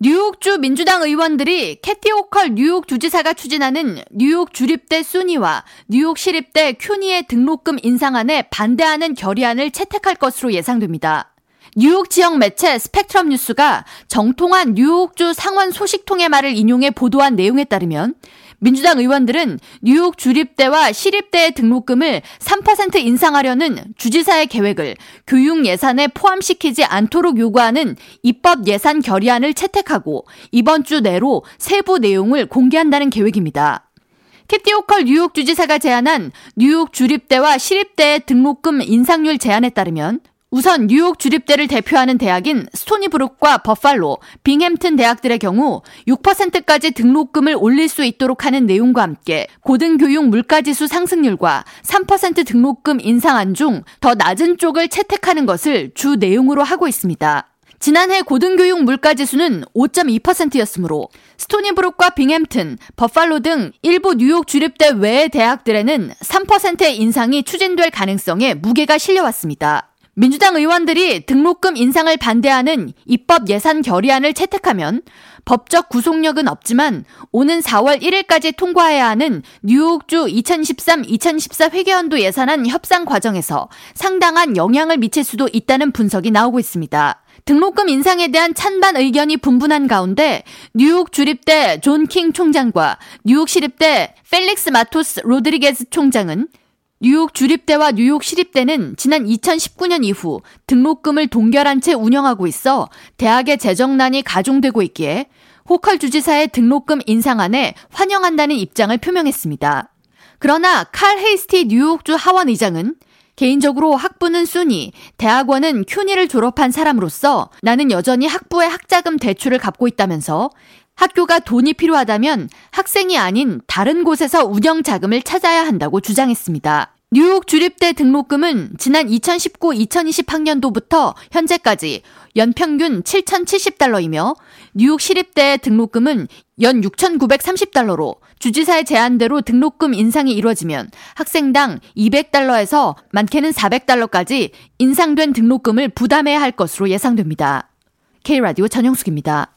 뉴욕주 민주당 의원들이 캐시 호컬 뉴욕 주지사가 추진하는 뉴욕 주립대 SUNY와 뉴욕 시립대 CUNY의 등록금 인상안에 반대하는 결의안을 채택할 것으로 예상됩니다. 뉴욕 지역 매체 스펙트럼 뉴스가 정통한 뉴욕주 상원 소식통의 말을 인용해 보도한 내용에 따르면 민주당 의원들은 뉴욕 주립대와 시립대의 등록금을 3% 인상하려는 주지사의 계획을 교육 예산에 포함시키지 않도록 요구하는 입법 예산 결의안을 채택하고 이번 주 내로 세부 내용을 공개한다는 계획입니다. 캐티 오컬 뉴욕 주지사가 제안한 뉴욕 주립대와 시립대의 등록금 인상률 제안에 따르면 우선 뉴욕 주립대를 대표하는 대학인 스토니브룩과 버팔로, 빙햄튼 대학들의 경우 6%까지 등록금을 올릴 수 있도록 하는 내용과 함께 고등교육 물가지수 상승률과 3% 등록금 인상안 중 더 낮은 쪽을 채택하는 것을 주 내용으로 하고 있습니다. 지난해 고등교육 물가지수는 5.2%였으므로 스토니브룩과 빙햄튼, 버팔로 등 일부 뉴욕 주립대 외의 대학들에는 3%의 인상이 추진될 가능성에 무게가 실려왔습니다. 민주당 의원들이 등록금 인상을 반대하는 입법 예산 결의안을 채택하면 법적 구속력은 없지만 오는 4월 1일까지 통과해야 하는 뉴욕주 2013-2014 회계연도 예산안 협상 과정에서 상당한 영향을 미칠 수도 있다는 분석이 나오고 있습니다. 등록금 인상에 대한 찬반 의견이 분분한 가운데 뉴욕 주립대 존 킹 총장과 뉴욕 시립대 펠릭스 마토스 로드리게스 총장은 뉴욕 주립대와 뉴욕 시립대는 지난 2019년 이후 등록금을 동결한 채 운영하고 있어 대학의 재정난이 가중되고 있기에 호컬 주지사의 등록금 인상안에 환영한다는 입장을 표명했습니다. 그러나 칼 헤이스티 뉴욕주 하원 의장은 개인적으로 학부는 순위, 대학원은 큐니를 졸업한 사람으로서 나는 여전히 학부의 학자금 대출을 갚고 있다면서 학교가 돈이 필요하다면 학생이 아닌 다른 곳에서 운영 자금을 찾아야 한다고 주장했습니다. 뉴욕 주립대 등록금은 지난 2019-2020 학년도부터 현재까지 연평균 7,070달러이며 뉴욕 시립대 등록금은 연 6,930달러로 주지사의 제안대로 등록금 인상이 이루어지면 학생당 200달러에서 많게는 400달러까지 인상된 등록금을 부담해야 할 것으로 예상됩니다. K라디오 전영숙입니다.